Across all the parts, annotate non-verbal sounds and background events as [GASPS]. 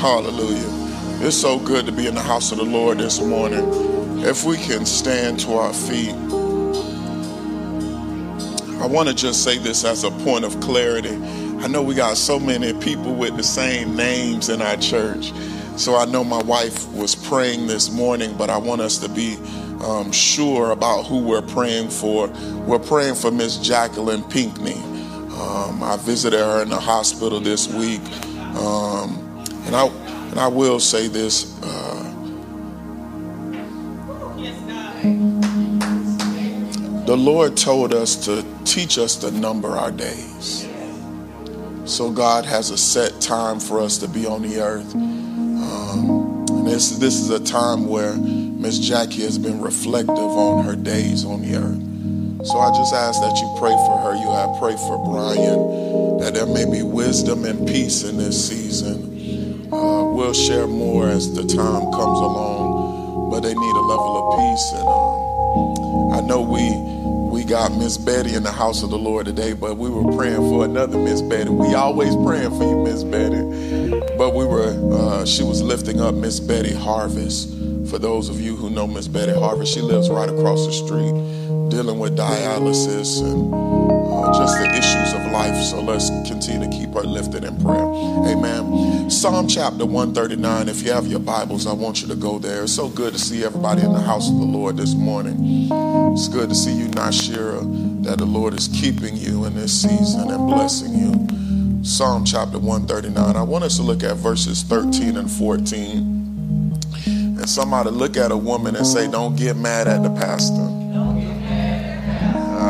Hallelujah. It's so good to be in the house of the Lord this morning. If we can stand to our feet, I want to just say this as a point of clarity. I know we got so many people with the same names in our church. So I know my wife was praying this morning, but I want us to be um, sure about who we're praying for. We're praying for Miss Jacqueline Pinkney. Um, I visited her in the hospital this week. Um, and I and I will say this. Uh, the Lord told us to teach us to number our days. So God has a set time for us to be on the earth. Um, and this this is a time where Miss Jackie has been reflective on her days on the earth. So I just ask that you pray for her. You have pray for Brian that there may be wisdom and peace in this season. Uh, we'll share more as the time comes along, but they need a level of peace. And um, I know we we got Miss Betty in the house of the Lord today, but we were praying for another Miss Betty. We always praying for you, Miss Betty, but we were uh, she was lifting up Miss Betty Harvest. For those of you who know Miss Betty Harvest, she lives right across the street, dealing with dialysis and uh, just the issues of life. So let's continue to keep her lifted in prayer. Amen. Psalm chapter 139. If you have your Bibles, I want you to go there. It's so good to see everybody in the house of the Lord this morning. It's good to see you, Nashira, that the Lord is keeping you in this season and blessing you. Psalm chapter 139. I want us to look at verses 13 and 14. And somebody look at a woman and say, Don't get mad at the pastor All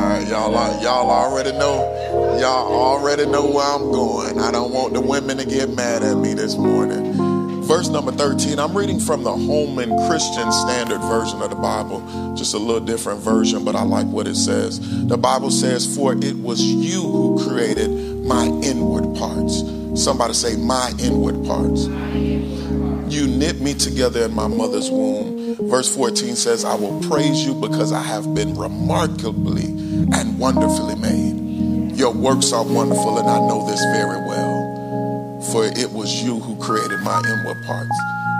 right, y'all y'all already know y'all already know where I'm going. I don't want the women to get mad at me this morning. Verse number 13, I'm reading from the Holman Christian Standard Version of the Bible, just a little different version, but I like what it says. The Bible says, For it was you who created my inward parts. Somebody say, My inward parts. You knit me together in my mother's womb. Verse 14 says, I will praise you because I have been remarkably and wonderfully made. Your works are wonderful, and I know this very well. For it was you who created my inward parts,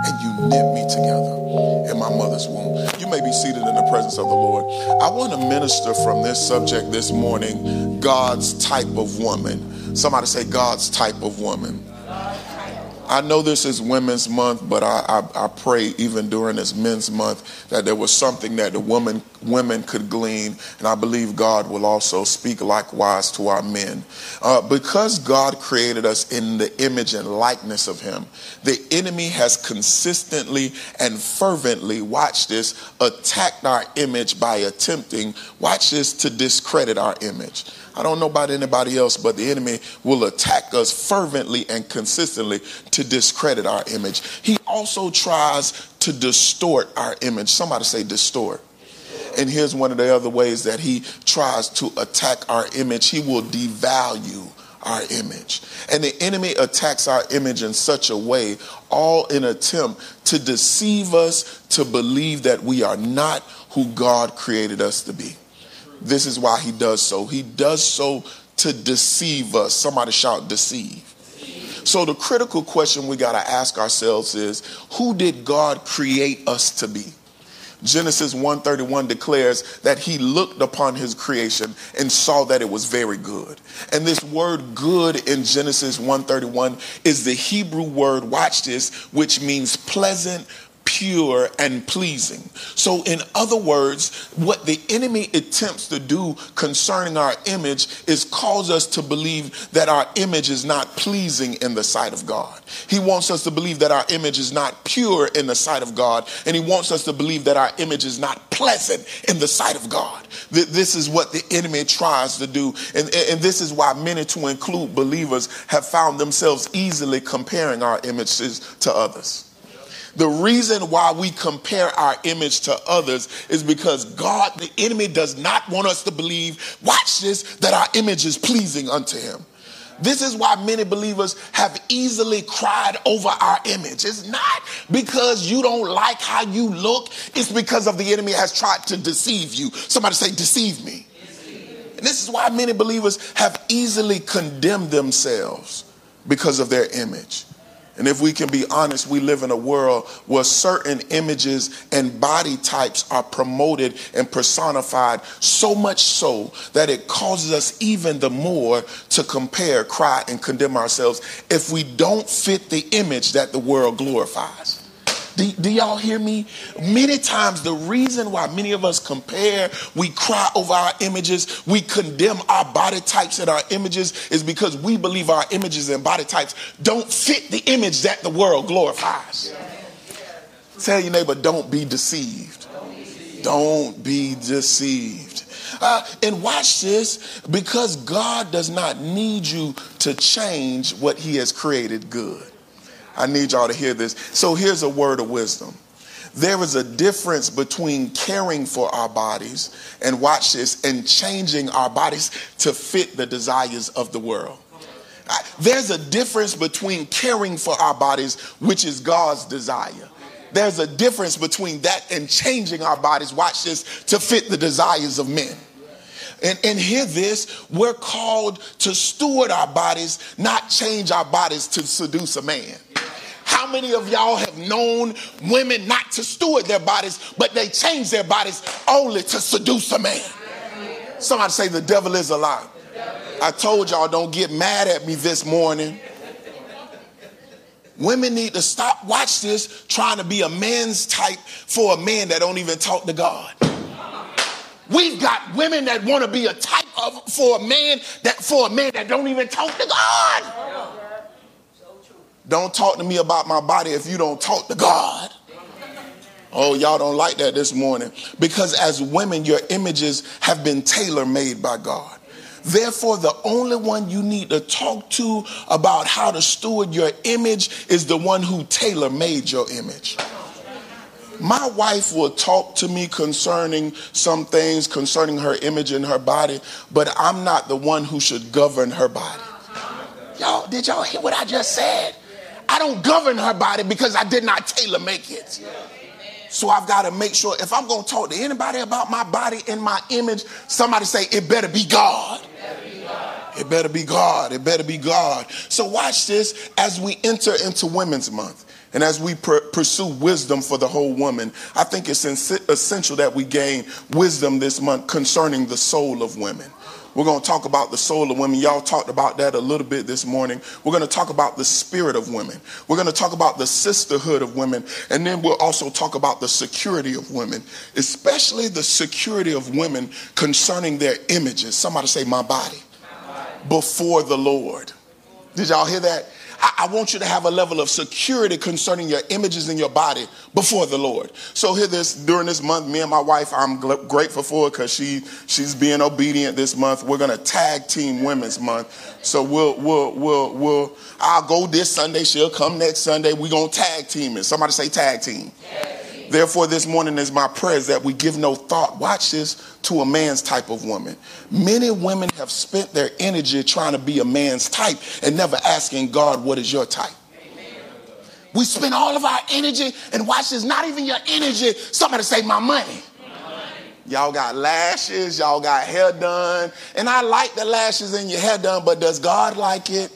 and you knit me together in my mother's womb. You may be seated in the presence of the Lord. I want to minister from this subject this morning God's type of woman. Somebody say, God's type of woman. I know this is Women's Month, but I, I, I, pray even during this Men's Month that there was something that the woman women could glean, and I believe God will also speak likewise to our men. Uh, because God created us in the image and likeness of Him, the enemy has consistently and fervently, watch this, attacked our image by attempting, watch this, to discredit our image. I don't know about anybody else, but the enemy will attack us fervently and consistently to discredit our image. He also tries to distort our image. Somebody say distort. And here's one of the other ways that he tries to attack our image. He will devalue our image. And the enemy attacks our image in such a way, all in attempt to deceive us to believe that we are not who God created us to be. This is why he does so. He does so to deceive us. Somebody shout, deceive. So the critical question we got to ask ourselves is who did God create us to be? Genesis 1:31 declares that he looked upon his creation and saw that it was very good. And this word good in Genesis 1:31 is the Hebrew word watch this which means pleasant, pure and pleasing. So, in other words, what the enemy attempts to do concerning our image is cause us to believe that our image is not pleasing in the sight of God. He wants us to believe that our image is not pure in the sight of God, and he wants us to believe that our image is not pleasant in the sight of God. This is what the enemy tries to do, and, and this is why many, to include believers, have found themselves easily comparing our images to others. The reason why we compare our image to others is because God, the enemy, does not want us to believe, watch this, that our image is pleasing unto him. This is why many believers have easily cried over our image. It's not because you don't like how you look, it's because of the enemy has tried to deceive you. Somebody say, deceive me. And this is why many believers have easily condemned themselves because of their image. And if we can be honest, we live in a world where certain images and body types are promoted and personified so much so that it causes us even the more to compare, cry, and condemn ourselves if we don't fit the image that the world glorifies. Do, do, y'all hear me? Many times, the reason why many of us compare, we cry over our images, we condemn our body types and our images, is because we believe our images and body types don't fit the image that the world glorifies. Tell your neighbor, don't be deceived. Don't be deceived. Uh, and watch this because God does not need you to change what He has created good. I need y'all to hear this. So here's a word of wisdom. There is a difference between caring for our bodies and watch this and changing our bodies to fit the desires of the world. There's a difference between caring for our bodies, which is God's desire. There's a difference between that and changing our bodies, watch this, to fit the desires of men. And, and hear this we're called to steward our bodies, not change our bodies to seduce a man. How many of y'all have known women not to steward their bodies, but they change their bodies only to seduce a man? Somebody say, The devil is a lie. I told y'all, don't get mad at me this morning. Women need to stop, watch this, trying to be a man's type for a man that don't even talk to God. We've got women that want to be a type of for a man that for a man that don't even talk to God. Don't talk to me about my body if you don't talk to God. Oh, y'all don't like that this morning. Because as women, your images have been tailor made by God. Therefore, the only one you need to talk to about how to steward your image is the one who tailor made your image. My wife will talk to me concerning some things concerning her image and her body, but I'm not the one who should govern her body. Y'all, did y'all hear what I just said? I don't govern her body because I did not tailor make it. So I've got to make sure if I'm going to talk to anybody about my body and my image, somebody say, it better be God. It better be God. It better be God. So watch this as we enter into Women's Month. And as we pr- pursue wisdom for the whole woman, I think it's essential that we gain wisdom this month concerning the soul of women. We're going to talk about the soul of women. Y'all talked about that a little bit this morning. We're going to talk about the spirit of women. We're going to talk about the sisterhood of women. And then we'll also talk about the security of women, especially the security of women concerning their images. Somebody say, My body, my body. before the Lord. Did y'all hear that? I, want you to have a level of security concerning your images in your body before the Lord. So here this during this month, me and my wife, I'm grateful for because she she's being obedient this month. We're gonna tag team Women's Month. So we'll we'll we'll we'll I'll go this Sunday, she'll come next Sunday. We're gonna tag team it. Somebody say tag team. Therefore, this morning is my prayer is that we give no thought, watch this, to a man's type of woman. Many women have spent their energy trying to be a man's type and never asking God, what is your type? We spend all of our energy, and watch this, not even your energy. Somebody say, my money. Y'all got lashes, y'all got hair done. And I like the lashes and your hair done, but does God like it?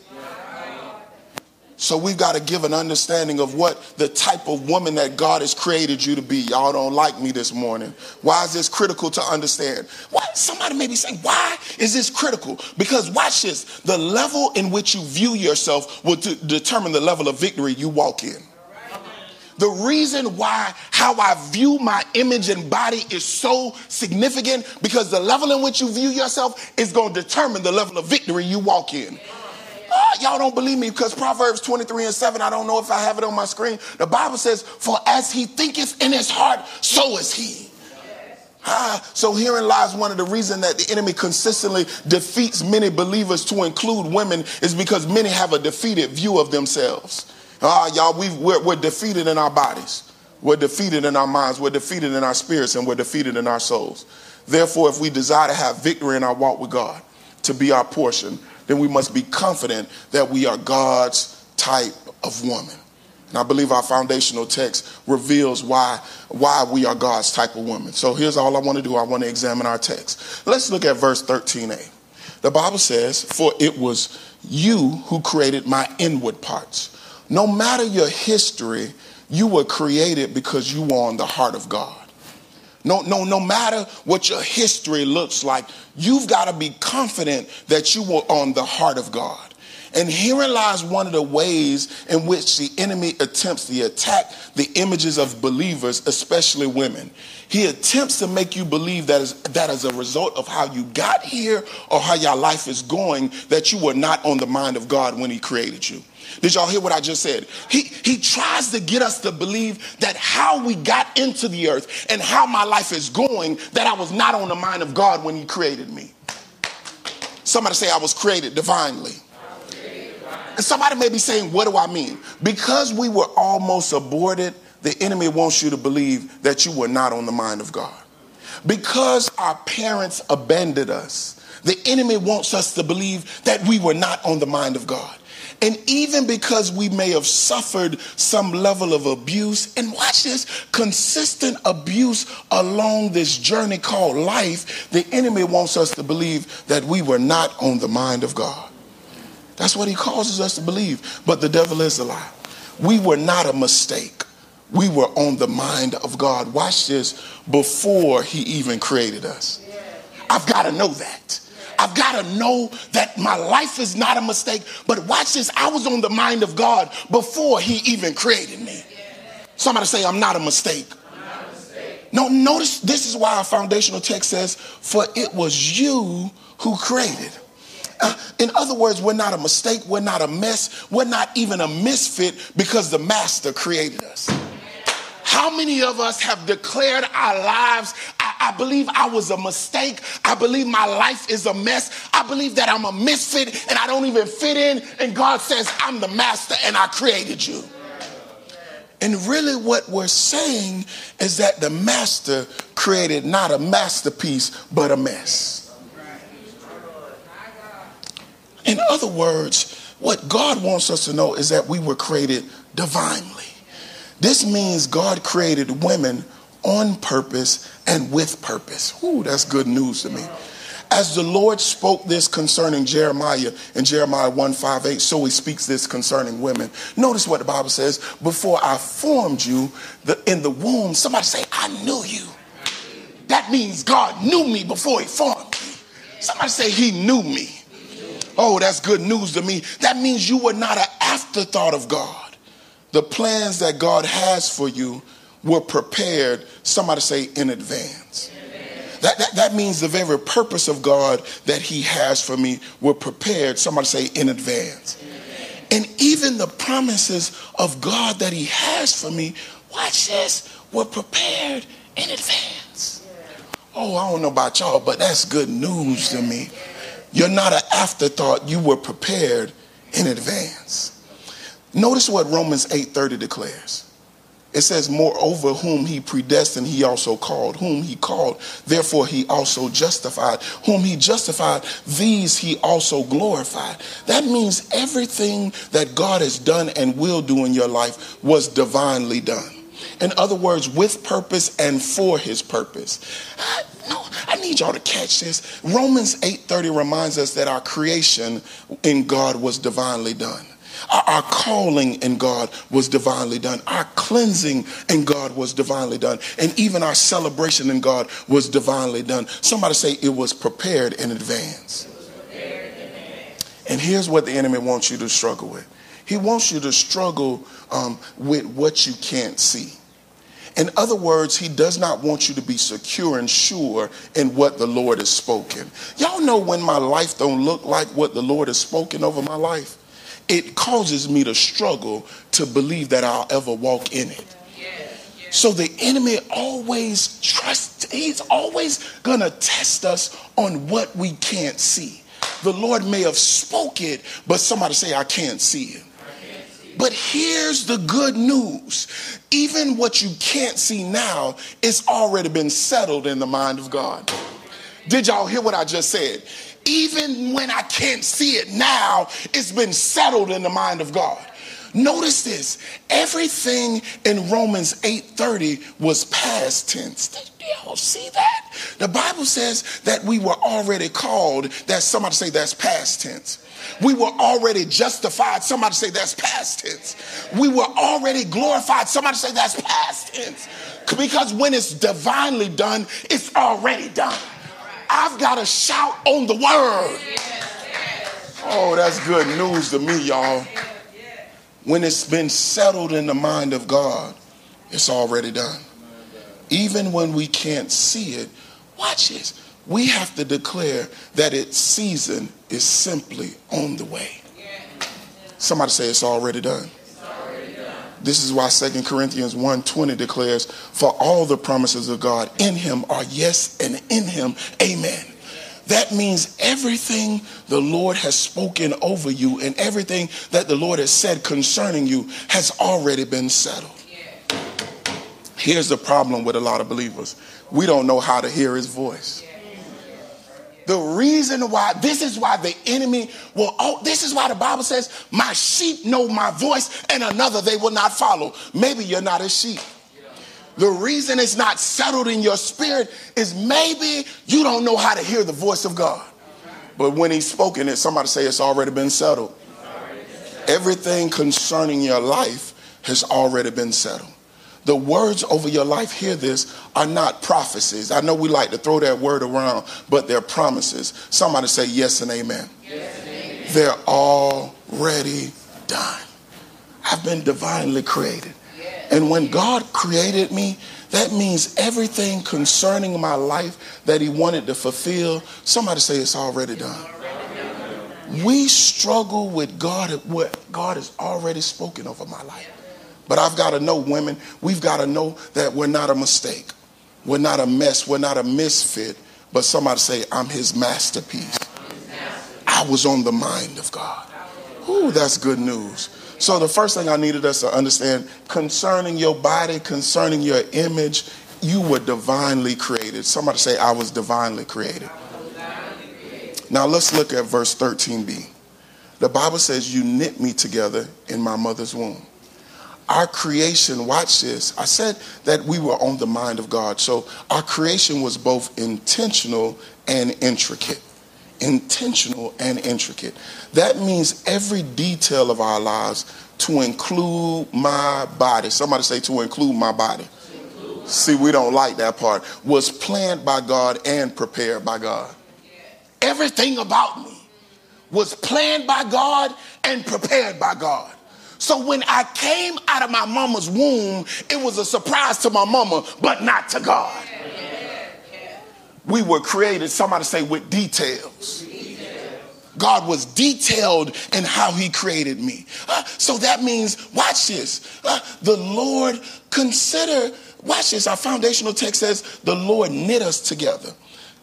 So we've got to give an understanding of what the type of woman that God has created you to be. Y'all don't like me this morning. Why is this critical to understand? Why somebody may be saying, why is this critical? Because watch this. The level in which you view yourself will determine the level of victory you walk in. The reason why how I view my image and body is so significant because the level in which you view yourself is going to determine the level of victory you walk in. Uh, y'all don't believe me because Proverbs 23 and 7, I don't know if I have it on my screen. The Bible says, For as he thinketh in his heart, so is he. Ah, so herein lies one of the reasons that the enemy consistently defeats many believers to include women is because many have a defeated view of themselves. Ah, y'all, we we're, we're defeated in our bodies. We're defeated in our minds. We're defeated in our spirits and we're defeated in our souls. Therefore, if we desire to have victory in our walk with God, to be our portion, then we must be confident that we are God's type of woman. And I believe our foundational text reveals why, why we are God's type of woman. So here's all I want to do I want to examine our text. Let's look at verse 13a. The Bible says, For it was you who created my inward parts. No matter your history, you were created because you were on the heart of God. No, no, no matter what your history looks like, you've got to be confident that you were on the heart of God. And herein lies one of the ways in which the enemy attempts to attack the images of believers, especially women. He attempts to make you believe that as, that as a result of how you got here or how your life is going, that you were not on the mind of God when He created you. Did y'all hear what I just said? He, he tries to get us to believe that how we got into the earth and how my life is going, that I was not on the mind of God when He created me. Somebody say, I was created divinely. And somebody may be saying, What do I mean? Because we were almost aborted, the enemy wants you to believe that you were not on the mind of God. Because our parents abandoned us, the enemy wants us to believe that we were not on the mind of God. And even because we may have suffered some level of abuse, and watch this consistent abuse along this journey called life, the enemy wants us to believe that we were not on the mind of God. That's what he causes us to believe. But the devil is a lie. We were not a mistake. We were on the mind of God. Watch this before he even created us. I've got to know that. I've got to know that my life is not a mistake. But watch this. I was on the mind of God before he even created me. Somebody say, I'm not a mistake. No, notice this is why our foundational text says, For it was you who created. Uh, in other words, we're not a mistake, we're not a mess, we're not even a misfit because the master created us. How many of us have declared our lives? I, I, believe I was a mistake. I believe my life is a mess. I believe that I'm a misfit and I don't even fit in. And God says, I'm the master and I created you. And really, what we're saying is that the master created not a masterpiece, but a mess. In other words, what God wants us to know is that we were created divinely. This means God created women on purpose and with purpose. Ooh, that's good news to me. As the Lord spoke this concerning Jeremiah in Jeremiah 1 5 8, so he speaks this concerning women. Notice what the Bible says Before I formed you in the womb, somebody say, I knew you. That means God knew me before he formed me. Somebody say, He knew me. Oh, that's good news to me. That means you were not an afterthought of God. The plans that God has for you were prepared, somebody say, in advance. That, that, that means the very purpose of God that He has for me were prepared, somebody say, in advance. And even the promises of God that He has for me, watch this, were prepared in advance. Oh, I don't know about y'all, but that's good news to me. You're not an afterthought. You were prepared in advance. Notice what Romans 8:30 declares. It says, Moreover, whom he predestined, he also called. Whom he called, therefore he also justified. Whom he justified, these he also glorified. That means everything that God has done and will do in your life was divinely done. In other words, with purpose and for his purpose. No, I need y'all to catch this. Romans 8:30 reminds us that our creation in God was divinely done. Our, calling in God was divinely done. Our cleansing in God was divinely done. And even our celebration in God was divinely done. Somebody say it was prepared in advance. Prepared in advance. And here's what the enemy wants you to struggle with. He wants you to struggle um, with what you can't see. In other words, he does not want you to be secure and sure in what the Lord has spoken. Y'all know when my life don't look like what the Lord has spoken over my life, it causes me to struggle to believe that I'll ever walk in it. So the enemy always trusts, he's always gonna test us on what we can't see. The Lord may have spoke it, but somebody say, I can't see it. But here's the good news. Even what you can't see now, it's already been settled in the mind of God. Did y'all hear what I just said? Even when I can't see it now, it's been settled in the mind of God. Notice this. Everything in Romans 8:30 was past tense. Do y'all see that? The Bible says that we were already called. That somebody say that's past tense. We were already justified. Somebody say that's past tense. We were already glorified. Somebody say that's past tense. Because when it's divinely done, it's already done. I've got to shout on the word. Oh, that's good news to me, y'all. When it's been settled in the mind of God, it's already done. Even when we can't see it, watch this we have to declare that its season is simply on the way. Somebody say it's already done. This is why 2 Corinthians 1:20 declares, "For all the promises of God in him are yes and in him amen." That means everything the Lord has spoken over you and everything that the Lord has said concerning you has already been settled. Here's the problem with a lot of believers. We don't know how to hear his voice. The reason why, this is why the enemy will, oh, this is why the Bible says, My sheep know my voice, and another they will not follow. Maybe you're not a sheep. The reason it's not settled in your spirit is maybe you don't know how to hear the voice of God. But when he's spoken it, somebody say it's already been settled. Everything concerning your life has already been settled. The words over your life, hear this, are not prophecies. I know we like to throw that word around, but they're promises. Somebody say yes and amen. Yes and amen. They're already done. I've been divinely created. Yes. And when God created me, that means everything concerning my life that He wanted to fulfill, somebody say it's already done. We struggle with God, what God has already spoken over my life. But I've got to know, women, we've got to know that we're not a mistake. We're not a mess. We're not a misfit. But somebody say, I'm his masterpiece. I was on the mind of God. Ooh, that's good news. So the first thing I needed us to understand concerning your body, concerning your image, you were divinely created. Somebody say, I was divinely created. Now let's look at verse 13b. The Bible says, You knit me together in my mother's womb our creation, watch this. I said that we were on the mind of God. So our creation was both intentional and intricate. Intentional and intricate. That means every detail of our lives to include my body. Somebody say to include my body. See, we don't like that part. Was planned by God and prepared by God. Everything about me was planned by God and prepared by God. So when I came out of my mama's womb, it was a surprise to my mama, but not to God. We were created, somebody say, with details. God was detailed in how he created me. Uh, so that means, watch this. Uh, the Lord consider, watch this. Our foundational text says, the Lord knit us together.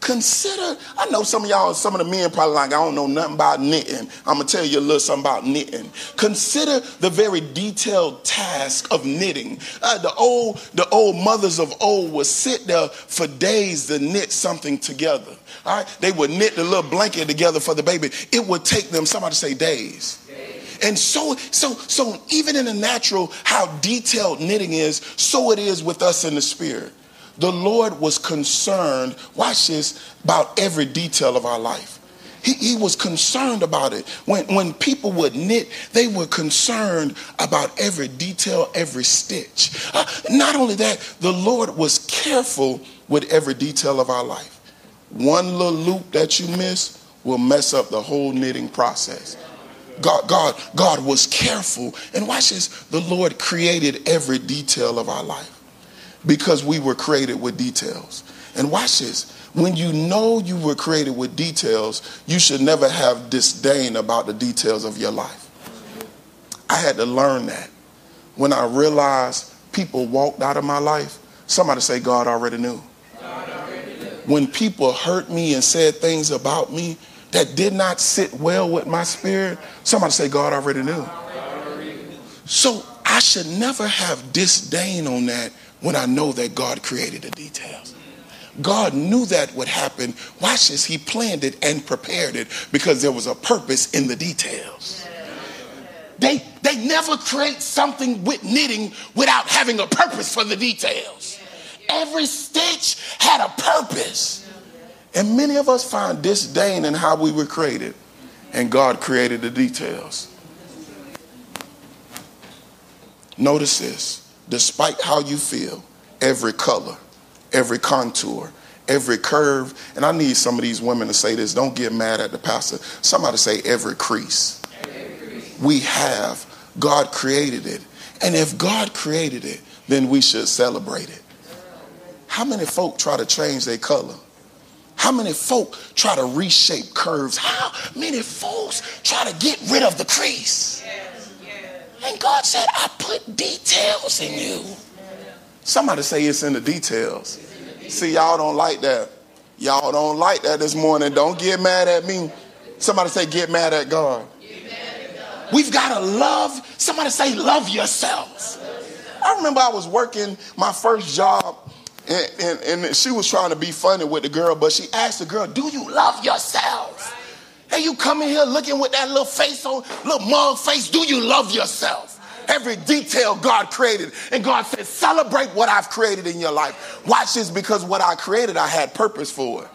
Consider, I know some of y'all, some of the men probably like, I don't know nothing about knitting. I'm gonna tell you a little something about knitting. Consider the very detailed task of knitting. Uh, the old, the old mothers of old would sit there for days to knit something together. All right, they would knit the little blanket together for the baby. It would take them, somebody say days. And so, so, so even in the natural, how detailed knitting is, so it is with us in the spirit the Lord was concerned, watch this, about every detail of our life. He, he, was concerned about it. When, when people would knit, they were concerned about every detail, every stitch. Uh, not only that, the Lord was careful with every detail of our life. One little loop that you miss will mess up the whole knitting process. God, God, God was careful. And watch this the Lord created every detail of our life because we were created with details. And watch this when you know you were created with details, you should never have disdain about the details of your life. I had to learn that. When I realized people walked out of my life, somebody say, God already knew. God already knew. When people hurt me and said things about me that did not sit well with my spirit, somebody say, God already knew. God already knew. So I should never have disdain on that when I know that God created the details. God knew that would happen. Watch this. He planned it and prepared it because there was a purpose in the details. They, they never create something with knitting without having a purpose for the details. Every stitch had a purpose. And many of us find disdain in how we were created, and God created the details. Notice this despite how you feel, every color, every contour, every curve. And I need some of these women to say this. Don't get mad at the pastor. Somebody say every crease. Every crease. We have. God created it. And if God created it, then we should celebrate it. How many folk try to change their color? How many folk try to reshape curves? How many folks try to get rid of the crease? And God said, I put details in you. Somebody say it's in the details. See, y'all don't like that. Y'all don't like that this morning. Don't get mad at me. Somebody say, get mad at God. We've got to love. Somebody say, love yourselves. I remember I was working my first job, and, and, and, she was trying to be funny with the girl, but she asked the girl, Do you love yourselves? And you come in here looking with that little face on, little mug face, do you love yourself? every detail God created. And God said, celebrate what I've created in your life. Watch this because what I created, I had purpose for.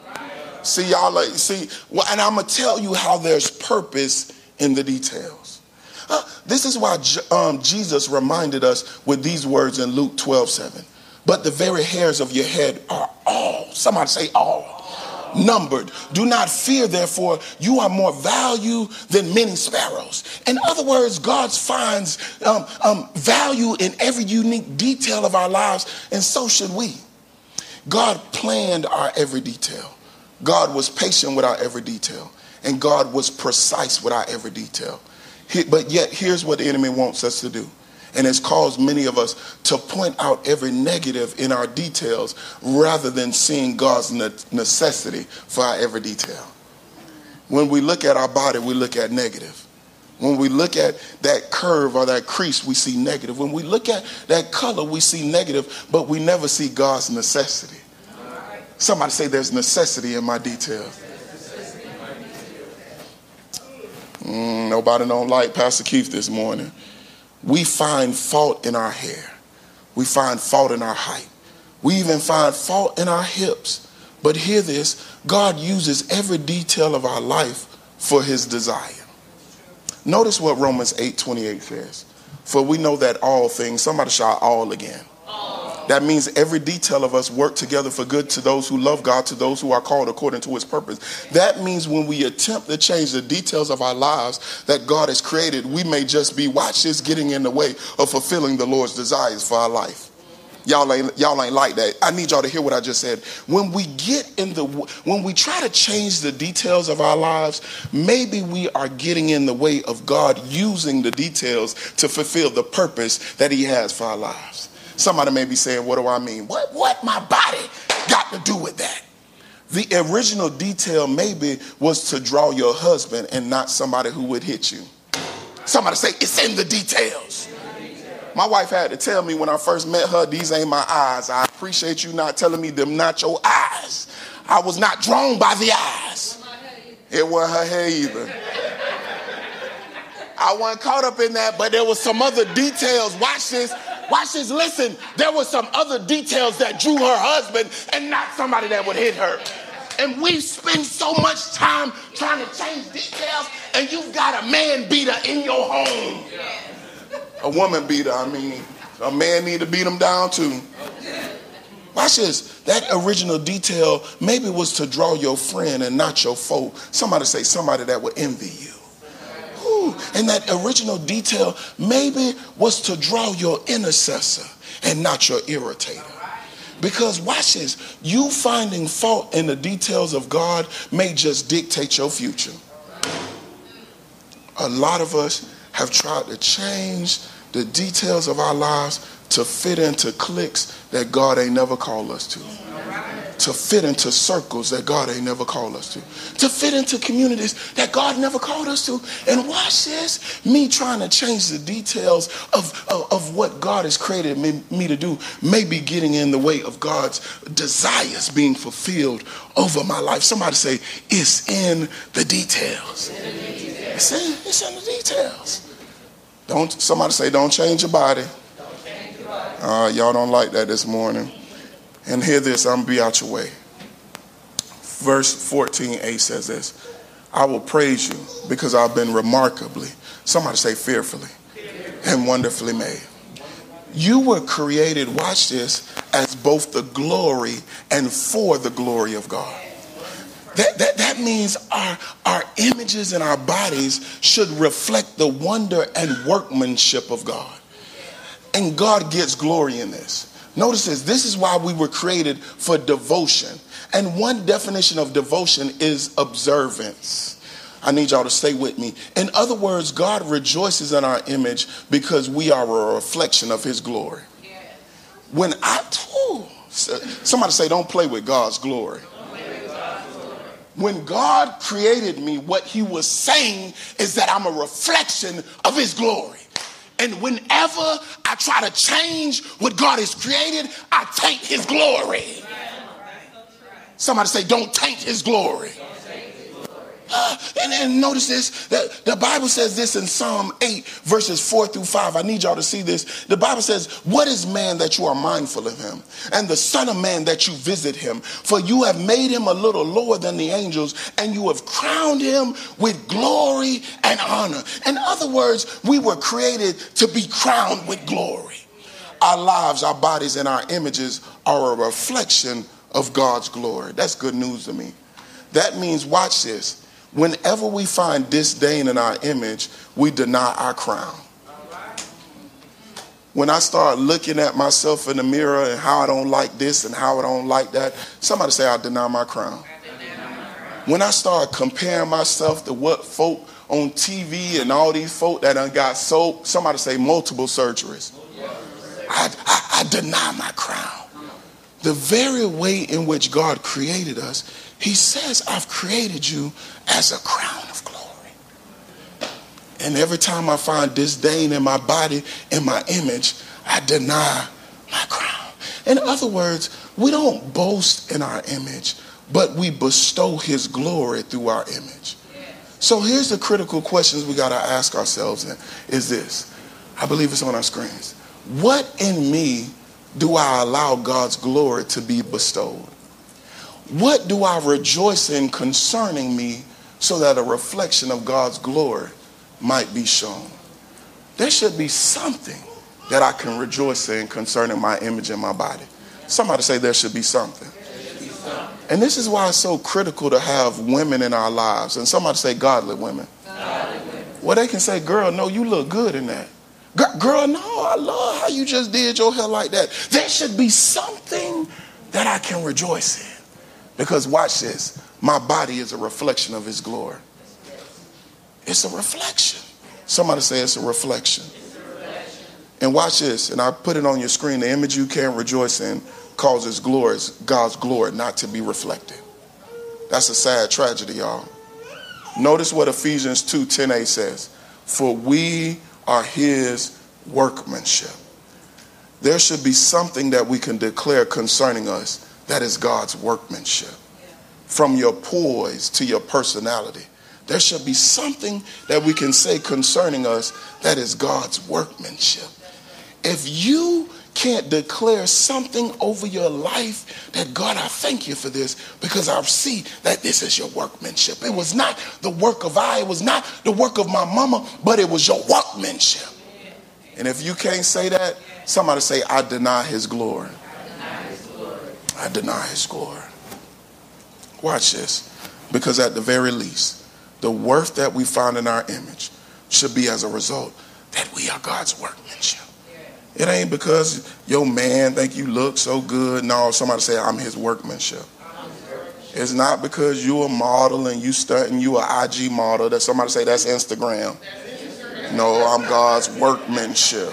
See, y'all, like, see, well, and I'm going to tell you how there's purpose in the details. Uh, this is why um, Jesus reminded us with these words in Luke 12 7. But the very hairs of your head are all, somebody say all numbered. Do not fear, therefore, you are more value than many sparrows. In other words, God finds um, um, value in every unique detail of our lives, and so should we. God planned our every detail. God was patient with our every detail, and God was precise with our every detail. He, but yet, here's what the enemy wants us to do and has caused many of us to point out every negative in our details rather than seeing God's necessity for our every detail. When we look at our body, we look at negative. When we look at that curve or that crease, we see negative. When we look at that color, we see negative, but we never see God's necessity. Somebody say there's necessity in my details. Mm, nobody don't like Pastor Keith this morning we find fault in our hair. We find fault in our height. We even find fault in our hips. But hear this God uses every detail of our life for his desire. Notice what Romans 8 28 says. For we know that all things, somebody shout all again. That means every detail of us work together for good to those who love God, to those who are called according to his purpose. That means when we attempt to change the details of our lives that God has created, we may just be, watch this, getting in the way of fulfilling the Lord's desires for our life. Y'all ain't, y'all ain't like that. I need y'all to hear what I just said. When we get in the, when we try to change the details of our lives, maybe we are getting in the way of God using the details to fulfill the purpose that he has for our lives. Somebody may be saying, What do I mean? What, what my body got to do with that? The original detail maybe was to draw your husband and not somebody who would hit you. Somebody say, It's in the details. My wife had to tell me when I first met her, These ain't my eyes. I appreciate you not telling me them not your eyes. I was not drawn by the eyes. It wasn't her hair either. I wasn't caught up in that, but there was some other details. Watch this Watch this, listen. There were some other details that drew her husband and not somebody that would hit her. And we spend so much time trying to change details, and you've got a man beater in your home. A woman beater, I mean. A man need to beat them down too. Watch this. That original detail maybe was to draw your friend and not your foe. Somebody say somebody that would envy you. Ooh, And that original detail maybe was to draw your intercessor and not your irritator. Because watch this, you finding fault in the details of God may just dictate your future. A lot of us have tried to change the details of our lives to fit into cliques that God ain't never called us to to fit into circles that God ain't never called us to, to fit into communities that God never called us to. And watch this me trying to change the details of, of, of what God has created me, me, to do may be getting in the way of God's desires being fulfilled over my life. Somebody say, It's in the details. It's in, it's in the details. Don't somebody say, Don't change your body. Uh, y'all don't like that this morning. And hear this, I'm be out your way. Verse 14a says this I will praise you because I've been remarkably, somebody say fearfully, and wonderfully made. You were created, watch this, as both the glory and for the glory of God. That, that, that means our, our images and our bodies should reflect the wonder and workmanship of God. And God gets glory in this. Notice this this is why we were created for devotion. And one definition of devotion is observance. I need y'all to stay with me. In other words, God rejoices in our image because we are a reflection of his glory. When I, ooh, somebody say, don't play with God's glory. When God created me, what he was saying is that I'm a reflection of his glory. And whenever I try to change what God has created, I taint his glory. Somebody say, don't taint his glory. [GASPS] And, and notice this that the Bible says this in Psalm 8, verses 4 through 5. I need y'all to see this. The Bible says, What is man that you are mindful of him, and the Son of Man that you visit him? For you have made him a little lower than the angels, and you have crowned him with glory and honor. In other words, we were created to be crowned with glory. Our lives, our bodies, and our images are a reflection of God's glory. That's good news to me. That means, watch this Whenever we find disdain in our image, we deny our crown. When I start looking at myself in the mirror and how I don't like this and how I don't like that, somebody say I deny my crown. When I start comparing myself to what folk on TV and all these folk that done got so, somebody say multiple surgeries. I, I, I deny my crown. The very way in which God created us he says, I've created you as a crown of glory. And every time I find disdain in my body, in my image, I deny my crown. In other words, we don't boast in our image, but we bestow his glory through our image. So here's the critical questions we got to ask ourselves is this. I believe it's on our screens. What in me do I allow God's glory to be bestowed? What do I rejoice in concerning me so that a reflection of God's glory might be shown? There should be something that I can rejoice in concerning my image and my body. Somebody say there should be something. And this is why it's so critical to have women in our lives. And somebody say godly women. Godly women. Well, they can say, girl, no, you look good in that. Girl, no, I love how you just did your hair like that. There should be something that I can rejoice in. Because watch this my body is a reflection of his glory. It's a reflection. Somebody say it's a reflection. And watch this, and I put it on your screen. The image you can't rejoice in causes glory, God's glory not to be reflected. That's a sad tragedy, y'all. Notice what Ephesians 2 10 a says. For we are his workmanship. There should be something that we can declare concerning us that is God's workmanship. From your poise to your personality, there should be something that we can say concerning us that is God's workmanship. If you can't declare something over your life that God, I thank you for this because I see that this is your workmanship. It was not the work of I, it was not the work of my mama, but it was your workmanship. And if you can't say that, somebody say, I deny his glory. I deny his glory. Watch this. Because at the very least, the worth that we find in our image, should be as a result that we are God's workmanship. It ain't because your man think you look so good. No, somebody say I'm his workmanship. It's not because you a model and you stunting you a IG model that somebody say that's Instagram. No, I'm God's workmanship.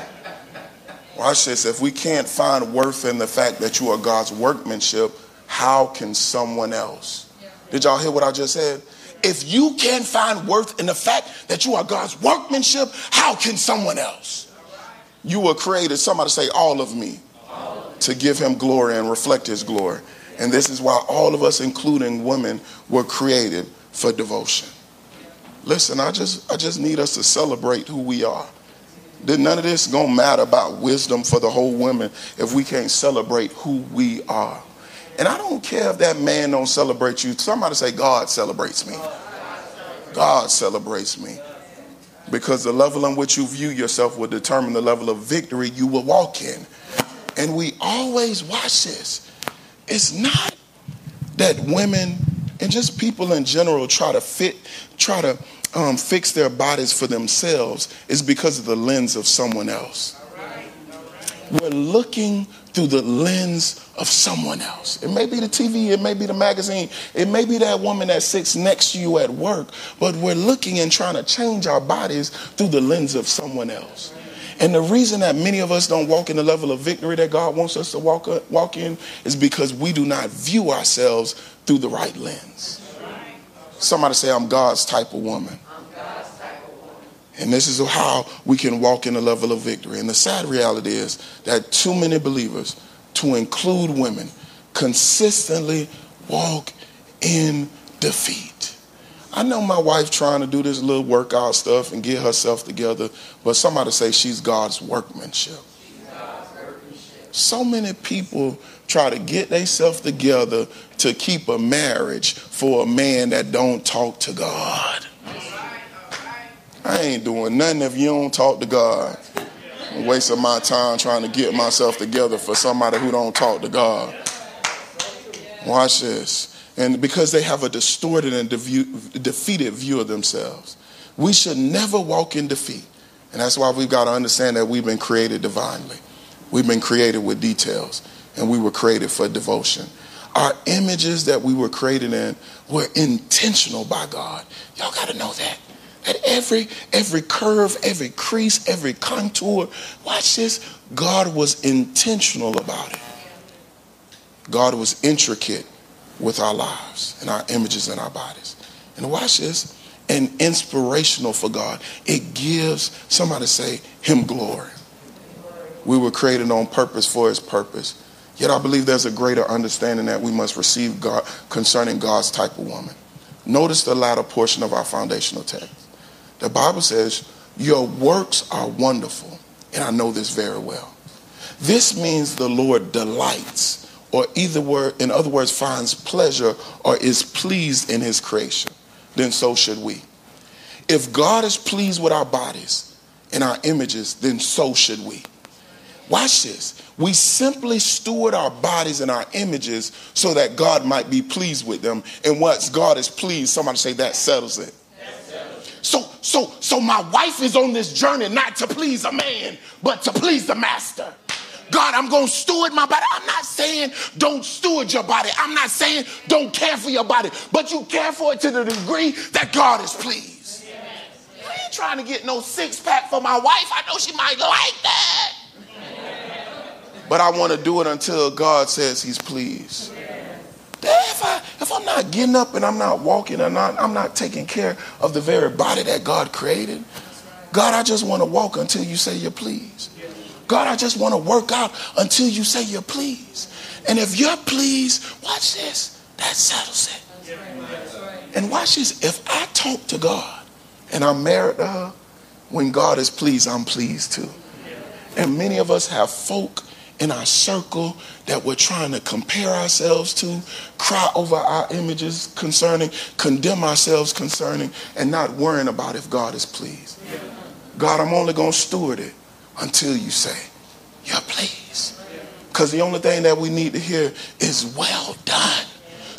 Watch this. If we can't find worth in the fact that you are God's workmanship, how can someone else? Did y'all hear what I just said? If you can't find worth in the fact that you are God's workmanship, how can someone else? You were created, somebody say, all of me, to give him glory and reflect his glory. And this is why all of us, including women, were created for devotion. Listen, I just I just need us to celebrate who we are. Then none of this gonna matter about wisdom for the whole women if we can't celebrate who we are. And I don't care if that man don't celebrate you. Somebody say God celebrates me. God celebrates me. Because the level in which you view yourself will determine the level of victory you will walk in. And we always watch this. It's not that women and just people in general try to fit, try to um, fix their bodies for themselves it's because of the lens of someone else. We're looking through the lens of someone else. It may be the TV, it may be the magazine, it may be that woman that sits next to you at work, but we're looking and trying to change our bodies through the lens of someone else. And the reason that many of us don't walk in the level of victory that God wants us to walk, uh, walk in is because we do not view ourselves through the right lens. Somebody say, I'm God's type of woman. And this is how we can walk in a level of victory. And the sad reality is that too many believers, to include women, consistently walk in defeat. I know my wife trying to do this little workout stuff and get herself together, but somebody say she's God's workmanship. So many people try to get themselves together to keep a marriage for a man that don't talk to God. I ain't doing nothing if you don't talk to God. I'm wasting my time trying to get myself together for somebody who don't talk to God. Watch this. And because they have a distorted and defeated view of themselves, we should never walk in defeat. And that's why we've got to understand that we've been created divinely. We've been created with details, and we were created for devotion. Our images that we were created in were intentional by God. Y'all got to know that. That every every curve, every crease, every contour, watch this, God was intentional about it. God was intricate with our lives and our images and our bodies. And watch this, and inspirational for God. It gives somebody say him glory. We were created on purpose for his purpose. Yet I believe there's a greater understanding that we must receive God concerning God's type of woman. Notice the latter portion of our foundational text. The Bible says, Your works are wonderful, and I know this very well. This means the Lord delights, or either word, in other words, finds pleasure or is pleased in his creation. Then so should we. If God is pleased with our bodies and our images, then so should we. Watch this. We simply steward our bodies and our images so that God might be pleased with them. And once God is pleased, somebody say that settles it. So, so, so my wife is on this journey not to please a man, but to please the master. God, I'm going to steward my body. I'm not saying don't steward your body. I'm not saying don't care for your body, but you care for it to the degree that God is pleased. I ain't trying to get no six pack for my wife. I know she might like that. But I want to do it until God says he's pleased. If, I, if I'm not getting up and I'm not walking and not, I'm not taking care of the very body that God created, God, I just want to walk until you say you're pleased. God, I just want to work out until you say you're pleased. And if you're pleased, watch this, that settles it. And watch this, if I talk to God and I'm married to her, when God is pleased, I'm pleased too. And many of us have folk in our circle that we're trying to compare ourselves to, cry over our images concerning, condemn ourselves concerning, and not worrying about if God is pleased. God, I'm only going to steward it until you say, You're pleased. Because the only thing that we need to hear is well done.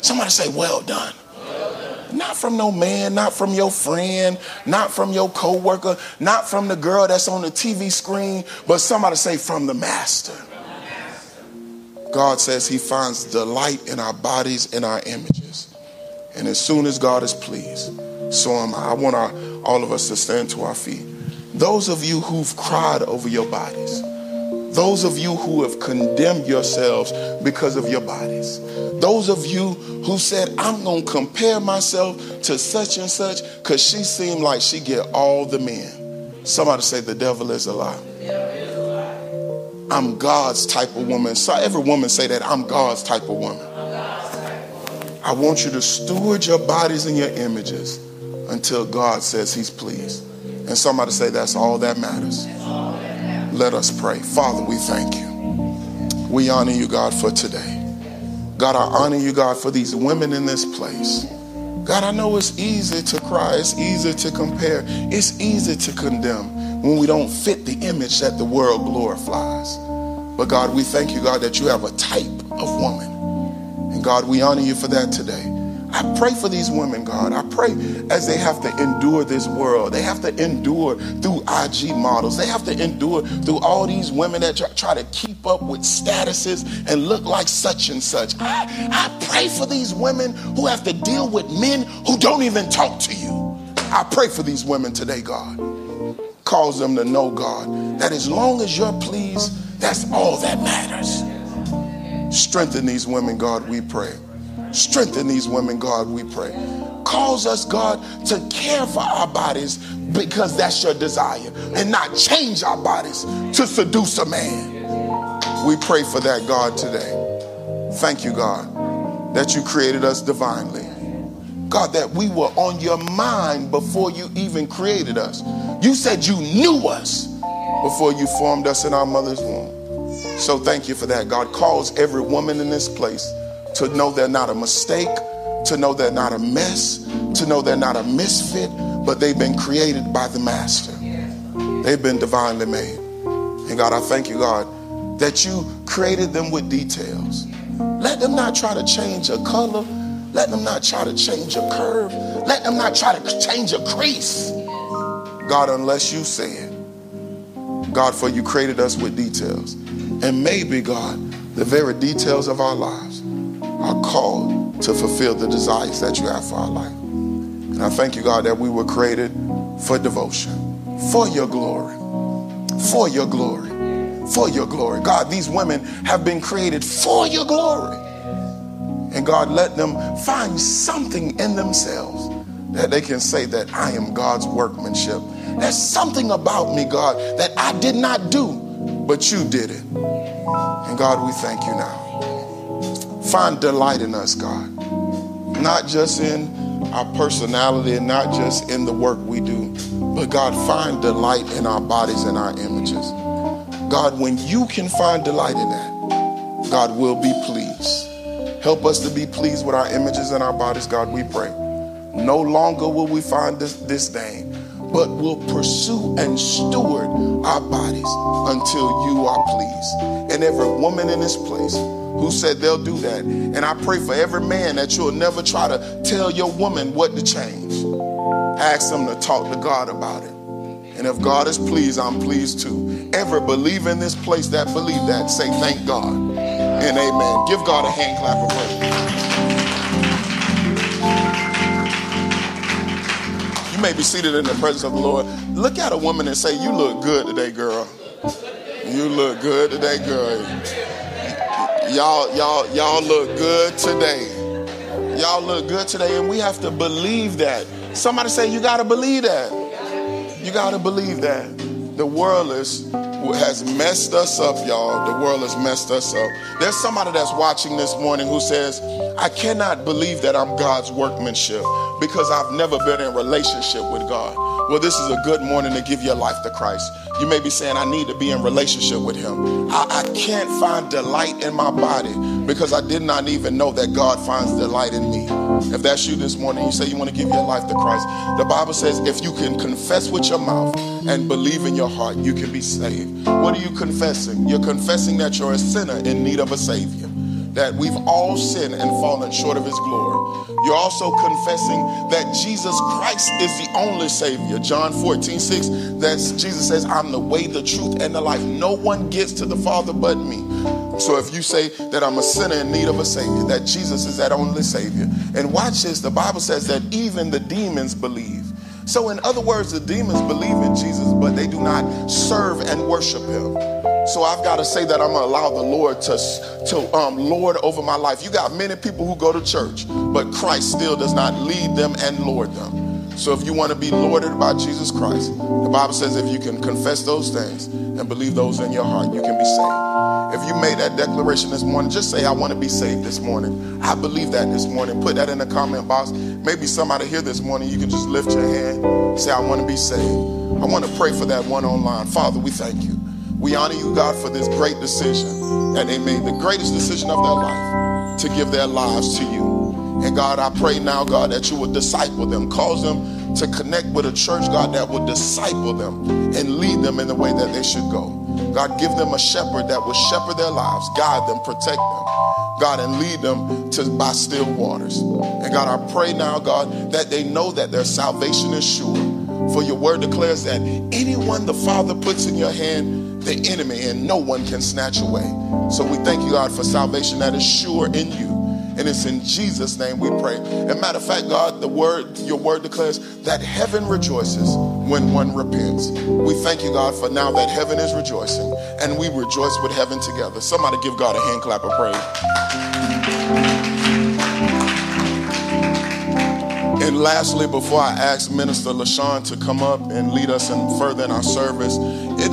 Somebody say, Well done. Well done. Not not from no man, not from your friend, not from your coworker, not from the girl that's on the TV screen, but somebody say from the master. God says he finds delight in our bodies, in our images. And as soon as God is pleased, so am I. I want our, all of us to stand to our feet. Those of you who've cried over your bodies, those of you who have condemned yourselves because of your bodies, those of you who said, I'm going to compare myself to such and such because she seemed like she get all the men. Somebody say the devil is a lie. I'm God's type of woman. So every woman say that I'm God's type of woman. I want you to steward your bodies and your images until God says he's pleased. And somebody say that's all that matters. Let us pray. Father, we thank you. We honor you, God, for today. God, I honor you, God, for these women in this place. God, I know it's easy to cry, it's easy to compare, it's easy to condemn when we don't fit the image that the world glorifies. But God, we thank you, God, that you have a type of woman. And God, we honor you for that today. I pray for these women, God. I pray as they have to endure this world. They have to endure through IG models. They have to endure through all these women that try to keep up with statuses and look like such and such. I, I pray for these women who have to deal with men who don't even talk to you. I pray for these women today, God. Cause them to know, God, that as long as you're pleased, that's all that matters. Strengthen these women, God, we pray. Strengthen these women, God, we pray. Cause us, God, to care for our bodies because that's your desire and not change our bodies to seduce a man. We pray for that, God, today. Thank you, God, that you created us divinely. God, that we were on your mind before you even created us. You said you knew us before you formed us in our mother's womb. So thank you for that, God. Cause every woman in this place to know they're not a mistake, to know they're not a mess, to know they're not a misfit, but they've been created by the Master. They've been divinely made. And God, I thank you, God, that you created them with details. Let them not try to change a color. Let them not try to change a curve. Let them not try to change a crease. God, unless you say it. God, for you created us with details. And maybe, God, the very details of our lives are called to fulfill the desires that you have for our life. And I thank you, God, that we were created for devotion, for your glory, for your glory, for your glory. God, these women have been created for your glory. And God, let them find something in themselves that they can say that I am God's workmanship. There's something about me, God, that I did not do, but you did it. And God, we thank you now. Find delight in us, God. Not just in our personality and not just in the work we do, but God, find delight in our bodies and our images. God, when you can find delight in that, God will be pleased. Help us to be pleased with our images and our bodies, God, we pray. No longer will we find this disdain, but will pursue and steward our bodies until you are pleased. And every woman in this place, who said they'll do that. And I pray for every man that you'll never try to tell your woman what to change. Ask them to talk to God about it. And if God is pleased, I'm pleased too. Every believe in this place that believe that, say thank God and amen. Give God a hand clap of praise. You may be seated in the presence of the Lord. Look at a woman and say, You look good today, girl. You look good today, girl. Y'all, y'all, y'all look good today. Y'all look good today, and we have to believe that. Somebody say, You got to believe that. You got to believe that. The world is has messed us up, y'all. The world has messed us up. There's somebody that's watching this morning who says, I cannot believe that I'm God's workmanship because I've never been in relationship with God. Well, this is a good morning to give your life to Christ. You may be saying, I need to be in relationship with Him. I, I can't find delight in my body because I did not even know that God finds delight in me. If that's you this morning, you say you want to give your life to Christ. The Bible says if you can confess with your mouth and believe in your heart, you can be saved. What are you confessing? You're confessing that you're a sinner in need of a Savior, that we've all sinned and fallen short of His glory. You're also confessing that Jesus Christ is the only Savior. John 14, 6, that's Jesus says, I'm the way, the truth, and the life. No one gets to the Father but me. So if you say that I'm a sinner in need of a Savior, that Jesus is that only Savior, and watch this, the Bible says that even the demons believe. So, in other words, the demons believe in Jesus, but they do not serve and worship him. So I've got to say that I'm gonna allow the Lord to, to um, Lord over my life. You got many people who go to church, but Christ still does not lead them and Lord them. So if you want to be lorded by Jesus Christ, the Bible says if you can confess those things and believe those in your heart, you can be saved. If you made that declaration this morning, just say, I want to be saved this morning. I believe that this morning. Put that in the comment box. Maybe somebody here this morning, you can just lift your hand, say, I want to be saved. I want to pray for that one online. Father, we thank you. We honor you, God, for this great decision that they made, the greatest decision of their life to give their lives to you. And God, I pray now, God, that you would disciple them, cause them to connect with a church, God, that would disciple them and lead them in the way that they should go. God, give them a shepherd that will shepherd their lives, guide them, protect them, God, and lead them to by still waters. And God, I pray now, God, that they know that their salvation is sure. For your word declares that anyone the Father puts in your hand, the enemy, and no one can snatch away. So we thank you, God, for salvation that is sure in you. And it's in Jesus' name we pray. And matter of fact, God, the word, your word declares that heaven rejoices when one repents. We thank you, God, for now that heaven is rejoicing, and we rejoice with heaven together. Somebody give God a hand clap of praise. And lastly, before I ask Minister LaShawn to come up and lead us in further in our service,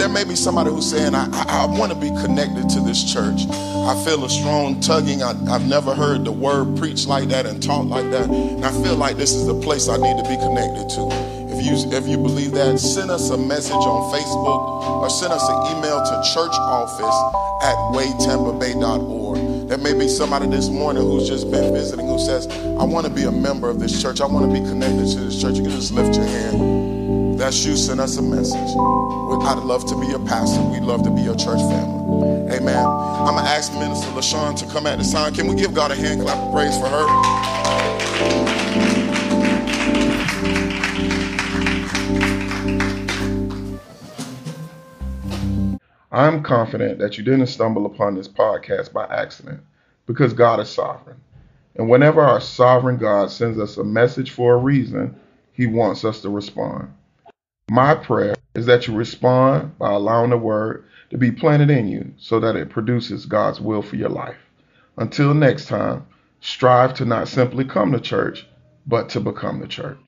there may be somebody who's saying, I, I, I want to be connected to this church. I feel a strong tugging. I, have never heard the word preached like that and taught like that. And I feel like this is the place I need to be connected to. If you, if you believe that, send us a message on Facebook or send us an email to churchoffice at waytampabay.org. There may be somebody this morning who's just been visiting who says, I want to be a member of this church. I want to be connected to this church. You can just lift your hand. That's you. Send us a message. I'd love to be your pastor. We'd love to be your church family. Amen. I'm going to ask Minister LaShawn to come at the sign. Can we give God a hand clap of praise for her? I'm confident that you didn't stumble upon this podcast by accident because God is sovereign. And whenever our sovereign God sends us a message for a reason, he wants us to respond. My prayer is that you respond by allowing the word to be planted in you so that it produces God's will for your life. Until next time, strive to not simply come to church, but to become the church.